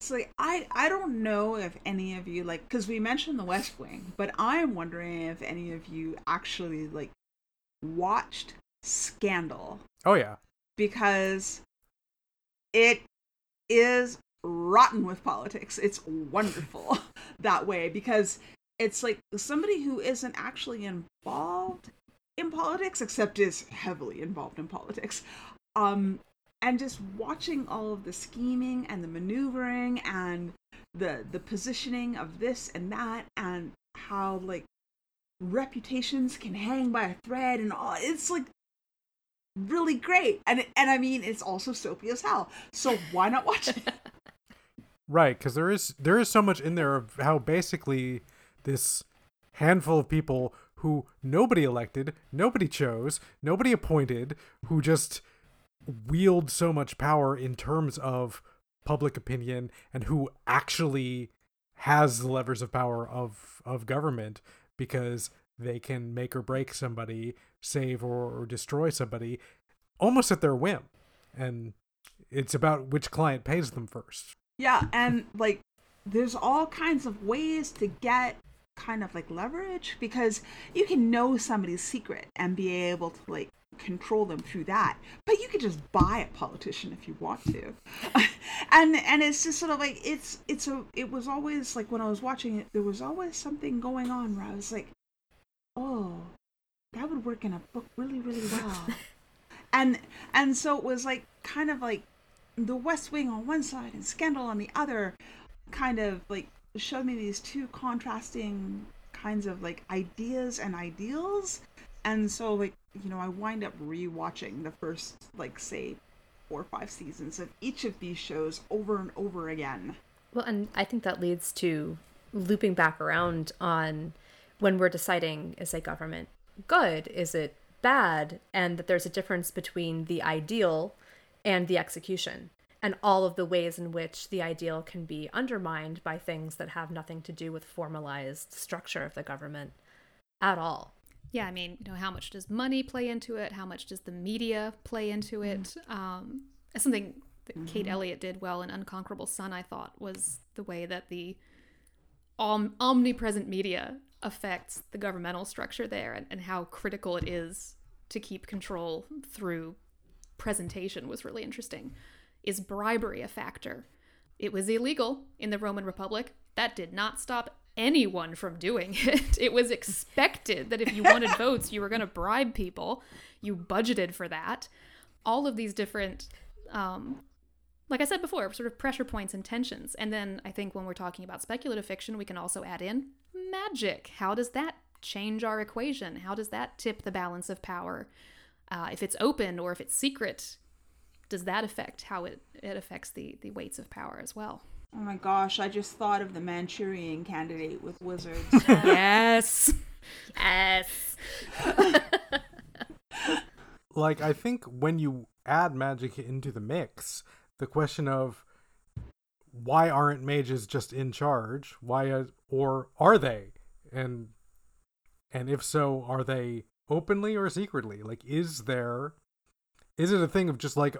So like, i i don't know if any of you like because we mentioned the west wing but i'm wondering if any of you actually like watched scandal. Oh yeah. Because it is rotten with politics. It's wonderful that way because it's like somebody who isn't actually involved in politics except is heavily involved in politics um and just watching all of the scheming and the maneuvering and the the positioning of this and that and how like reputations can hang by a thread and all it's like really great. And and i mean it's also soapy as hell. So why not watch it right because there is there is so much in there of how basically this handful of people who nobody elected, nobody chose, nobody appointed, who just wield so much power in terms of public opinion and who actually has the levers of power of of government because they can make or break somebody, save or, or destroy somebody almost at their whim. And it's about which client pays them first. Yeah, and like there's all kinds of ways to get kind of like leverage because you can know somebody's secret and be able to like control them through that. But you could just buy a politician if you want to. And and it's just sort of like it's it's a it was always like when i was watching it there was always something going on where i was like oh that would work in a book really really well. And and so it was like kind of like the west wing on one side and scandal on the other kind of like showed me these two contrasting kinds of like ideas and ideals. And so like you know i wind up rewatching the first like say four or five seasons of each of these shows over and over again. Well, and I think that leads to looping back around on when we're deciding is a government good, is it bad, and that there's a difference between the ideal and the execution, and all of the ways in which the ideal can be undermined by things that have nothing to do with formalized structure of the government at all. Yeah, I mean, you know, how much does money play into it? How much does the media play into it? Um, something that Kate Elliott did well in Unconquerable Sun, I thought, was the way that the om- omnipresent media affects the governmental structure there and, and how critical it is to keep control through presentation was really interesting. Is bribery a factor? It was illegal in the Roman Republic. That did not stop anyone from doing it. It was expected that if you wanted votes, you were going to bribe people. You budgeted for that. All of these different, um, like I said before, sort of pressure points and tensions. And then I think when we're talking about speculative fiction, we can also add in magic. How does that change our equation? How does that tip the balance of power? Uh, if it's open or if it's secret, does that affect how it, it affects the, the weights of power as well? oh my gosh i just thought of the manchurian candidate with wizards yes. Yes. like I think when you add magic into the mix, the question of why aren't mages just in charge? Why is, or are they? And and if so, are they openly or secretly? Like is there is it a thing of just like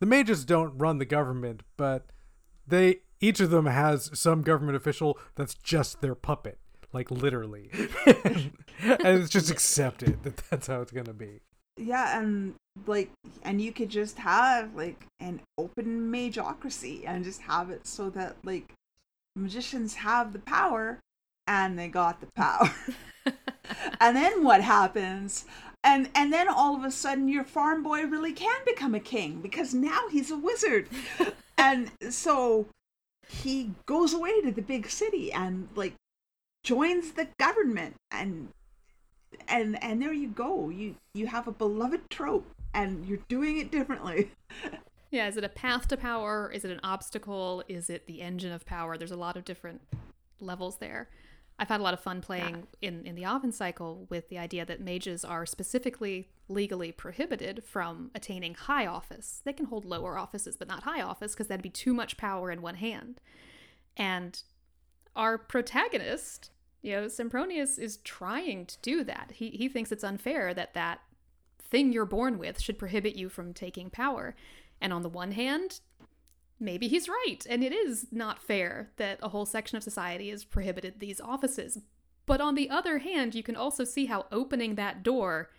the mages don't run the government, but they each of them has some government official that's just their puppet, like literally. and it's just accepted that that's how it's going to be. yeah and like and you could just have like an open mageocracy and just have it so that like magicians have the power and they got the power and then what happens and and then all of a sudden your farm boy really can become a king because now he's a wizard and so he goes away to the big city and like joins the government and and and there you go you you have a beloved trope and you're doing it differently Yeah, is it a path to power? Is it an obstacle? Is it the engine of power? There's a lot of different levels there. I've had a lot of fun playing in, in the Aven cycle with the idea that mages are specifically legally prohibited from attaining high office. They can hold lower offices, but not high office, because that'd be too much power in one hand. And our protagonist, you know, Sempronius is trying to do that. He, he thinks it's unfair that that thing you're born with should prohibit you from taking power. And on the one hand, maybe he's right, and it is not fair that a whole section of society has prohibited these offices. But on the other hand, you can also see how opening that door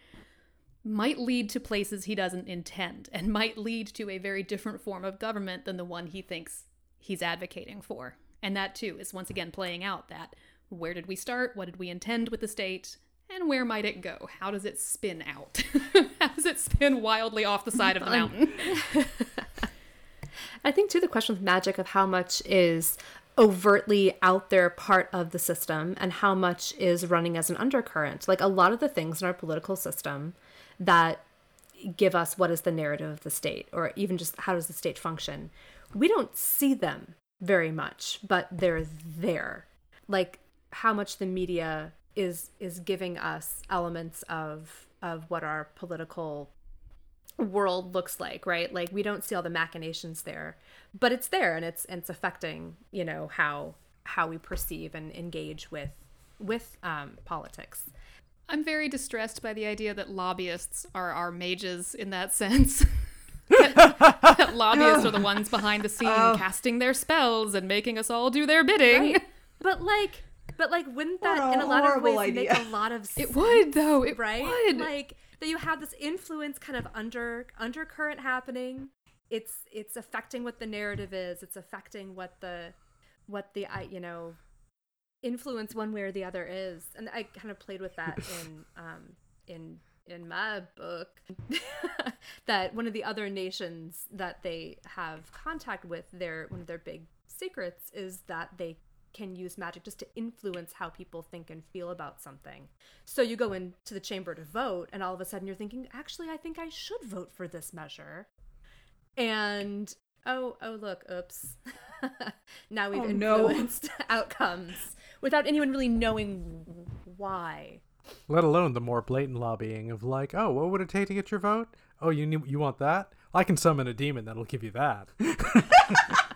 might lead to places he doesn't intend and might lead to a very different form of government than the one he thinks he's advocating for. And that too is once again playing out that where did we start? What did we intend with the state? And where might it go? How does it spin out? How does it spin wildly off the side of the um, mountain? I think too the question with magic of how much is overtly out there part of the system and how much is running as an undercurrent. Like a lot of the things in our political system that give us what is the narrative of the state or even just how does the state function. We don't see them very much, but they're there. Like how much the media is is giving us elements of of what our political world looks like, right? Like we don't see all the machinations there, but it's there and it's and it's affecting, you know, how how we perceive and engage with with um, politics. I'm very distressed by the idea that lobbyists are our mages in that sense. that, Lobbyists are the ones behind the scene Oh. casting their spells and making us all do their bidding. Right. But like, but like, wouldn't that a in a lot of horrible ways make a lot of sense? It would though. It right? would. Like that you have this influence kind of under undercurrent happening. It's it's affecting what the narrative is. It's affecting what the what the I you know influence one way or the other is. And I kind of played with that in um in in my book that one of the other nations that they have contact with their one of their big secrets is that they can use magic just to influence how people think and feel about something. So you go into the chamber to vote, and all of a sudden you're thinking, actually, I think I should vote for this measure. And oh, oh, look, oops. now we've Oh, no. influenced outcomes without anyone really knowing why. Let alone the more blatant lobbying of like, oh, what would it take to get your vote? Oh, you need, you want that? I can summon a demon that'll give you that.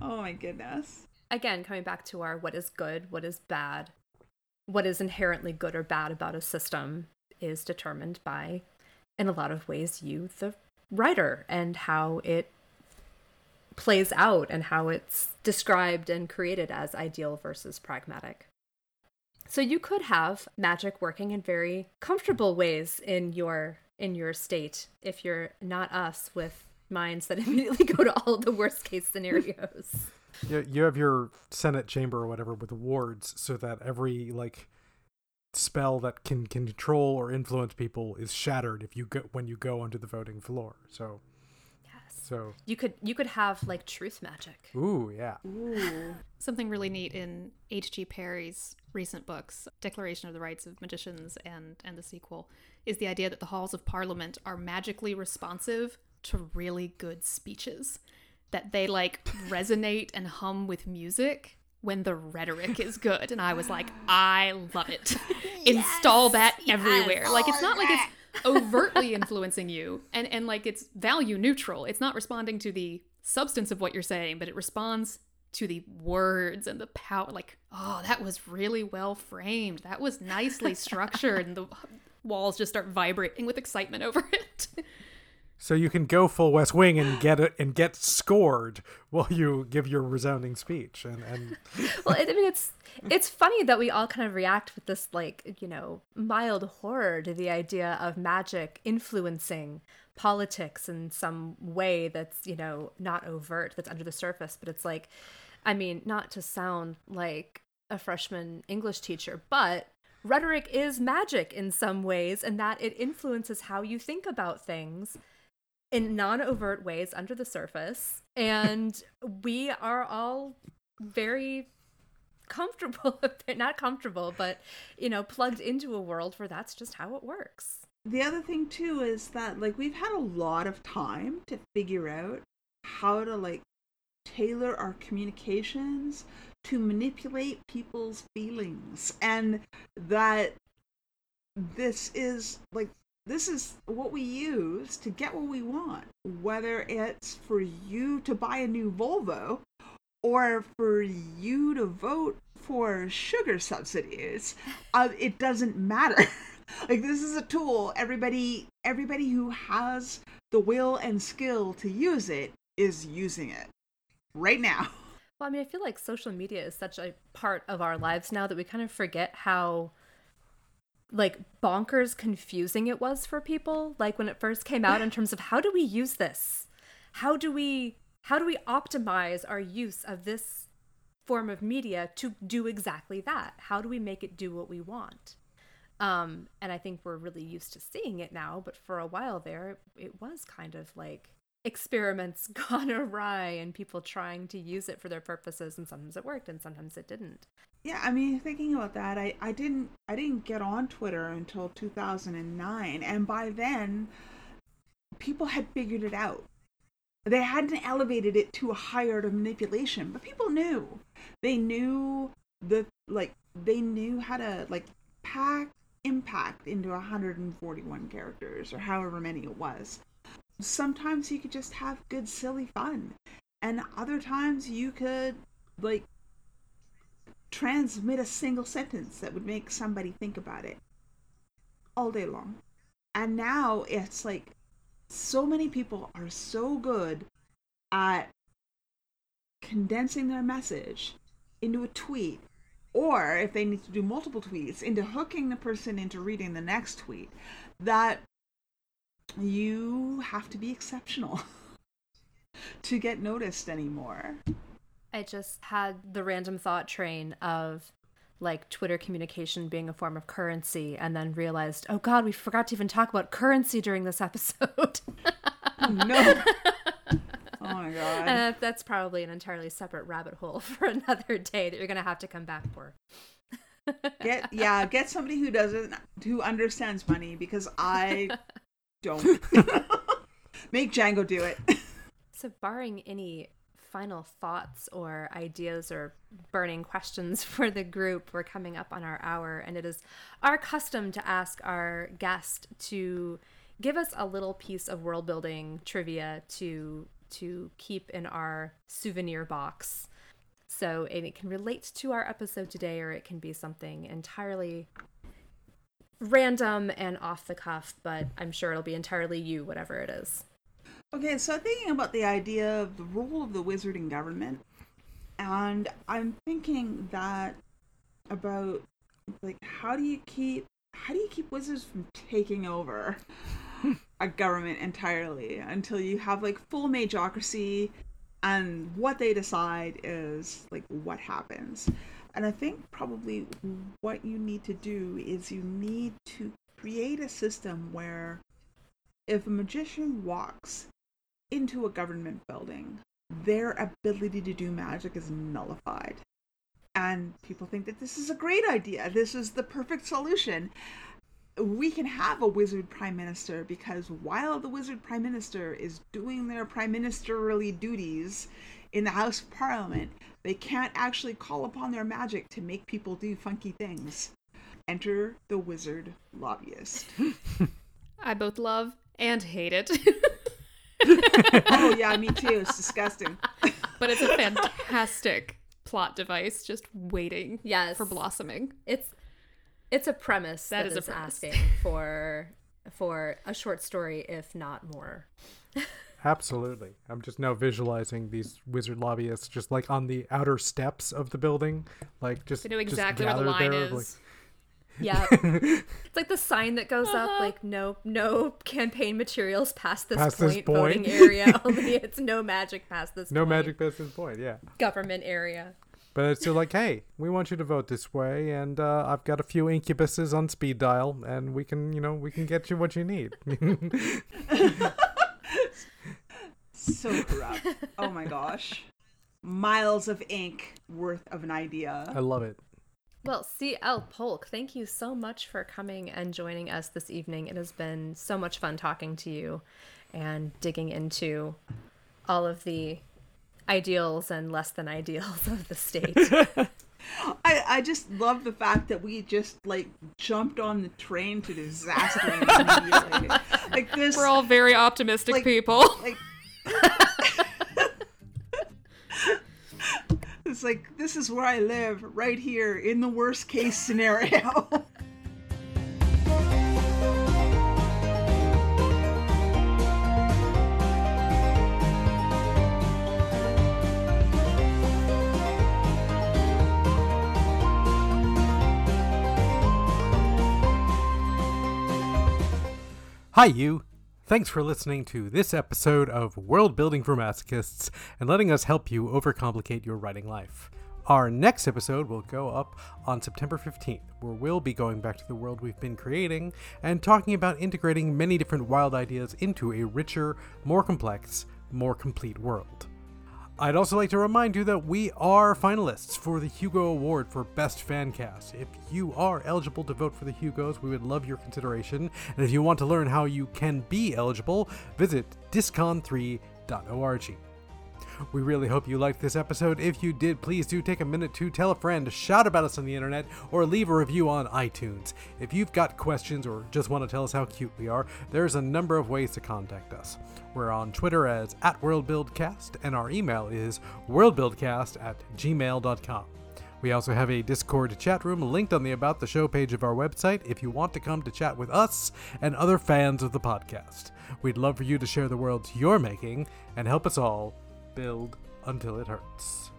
Oh my goodness. Again, coming back to our what is good, what is bad, what is inherently good or bad about a system is determined by, in a lot of ways, you, the writer, and how it plays out and how it's described and created as ideal versus pragmatic. So you could have magic working in very comfortable ways in your in your state if you're not us with minds that immediately go to all the worst case scenarios. you, you have your Senate chamber or whatever with wards, so that every like spell that can, can control or influence people is shattered if you go when you go onto the voting floor. So, Yes. so You could you could have like truth magic. ooh yeah. Ooh. Something really neat in H.G. Parry's recent books, Declaration of the Rights of Magicians and, and the sequel, is the idea that the halls of parliament are magically responsive to really good speeches. That they like resonate and hum with music when the rhetoric is good. And I was like, I love it. Install that everywhere. Like it's not like it's overtly influencing you and, and like it's value neutral. It's not responding to the substance of what you're saying, but it responds to the words and the power like oh that was really well framed that was nicely structured and the walls just start vibrating with excitement over it So you can go full West Wing and get it and get scored while you give your resounding speech, and and well, I mean, it's it's funny that we all kind of react with this like you know mild horror to the idea of magic influencing politics in some way that's you know not overt, that's under the surface. But it's like, I mean, not to sound like a freshman English teacher, but rhetoric is magic in some ways, and that it influences how you think about things in non-overt ways under the surface and we are all very comfortable not comfortable but you know plugged into a world where that's just how it works. The other thing too is that like we've had a lot of time to figure out how to like tailor our communications to manipulate people's feelings and that this is like this is what we use to get what we want whether it's for you to buy a new Volvo or for you to vote for sugar subsidies uh, it doesn't matter. Like this is a tool. Everybody everybody who has the will and skill to use it is using it right now. Well i mean i feel like social media is such a part of our lives now that we kind of forget how like bonkers confusing it was for people like when it first came out in terms of how do we use this? How do we how do we optimize our use of this form of media to do exactly that? How do we make it do what we want? Um and i think we're really used to seeing it now but for a while there it was kind of like experiments gone awry and people trying to use it for their purposes and sometimes it worked and sometimes it didn't yeah i mean thinking about that i i didn't i didn't get on twitter until 2009 and by then people had figured it out. They hadn't elevated it to a higher to manipulation but people knew. They knew the like they knew how to like pack impact into 141 characters or however many it was. Sometimes you could just have good silly fun and other times you could like transmit a single sentence that would make somebody think about it all day long. And now it's like so many people are so good at condensing their message into a tweet or if they need to do multiple tweets into hooking the person into reading the next tweet that you have to be exceptional to get noticed anymore I just had the random thought train of like Twitter communication being a form of currency and then realized, oh God, we forgot to even talk about currency during this episode. oh, no oh my god and that's probably an entirely separate rabbit hole for another day that you're going to have to come back for. get yeah get somebody who doesn't who understands money because i don't make django do it So, barring any final thoughts or ideas or burning questions for the group, we're coming up on our hour, and it is our custom to ask our guest to give us a little piece of world building trivia to to keep in our souvenir box. So, it can relate to our episode today, or it can be something entirely random and off the cuff, but I'm sure it'll be entirely you, whatever it is. Okay, so thinking about the idea of the role of the wizard in government, and I'm thinking that about like how do you keep how do you keep wizards from taking over a government entirely until you have like full magocracy and what they decide is like what happens. And I think probably what you need to do is you need to create a system where if a magician walks into a government building, their ability to do magic is nullified. And people think that this is a great idea. This is the perfect solution. We can have a wizard prime minister because while the wizard prime minister is doing their prime ministerly duties in the House of Parliament, they can't actually call upon their magic to make people do funky things. Enter the wizard lobbyist. I both love and hate it. oh yeah, me too. It's disgusting. but it's a fantastic plot device just waiting Yes. for blossoming. It's it's a premise That that is is, premise. asking for for a short story, if not more. Absolutely. I'm just now visualizing these wizard lobbyists just like on the outer steps of the building, like just They know just exactly where the gathered line there, is. like- Yeah, it's like the sign that goes up, Uh-huh. like no no campaign materials past this Past this point, point. voting area. Only it's no magic past this no point. magic past this point, yeah. government area. But it's still like, hey, we want you to vote this way, and uh, I've got a few incubuses on speed dial, and we can, you know, we can get you what you need. So corrupt. Oh my gosh. Miles of ink worth of an idea. I love it. Well, CL Polk, thank you so much for coming and joining us this evening. It has been so much fun talking to you and digging into all of the ideals and less than ideals of the state. I, I just love the fact that we just like jumped on the train to disaster immediately. like this We're all very optimistic Like- people. like It's like this is where I live, right here in the worst case scenario. Hi, you. Thanks for listening to this episode of World Building for Masochists and letting us help you overcomplicate your writing life. Our next episode will go up on September 15th, where we'll be going back to the world we've been creating and talking about integrating many different wild ideas into a richer, more complex, more complete world. I'd also like to remind you that we are finalists for the Hugo Award for Best Fan Cast. If you are eligible to vote for the Hugos, we would love your consideration. And if you want to learn how you can be eligible, visit discon3.org. We really hope you liked this episode. If you did, please do take a minute to tell a friend, shout about us on the internet, or leave a review on iTunes. If you've got questions or just want to tell us how cute we are, there's a number of ways to contact us. We're on Twitter as at WorldBuildCast, and our email is worldbuildcast at gmail.com. We also have a Discord chat room linked on the About the Show page of our website if you want to come to chat with us and other fans of the podcast. We'd love for you to share the worlds you're making and help us all build until it hurts.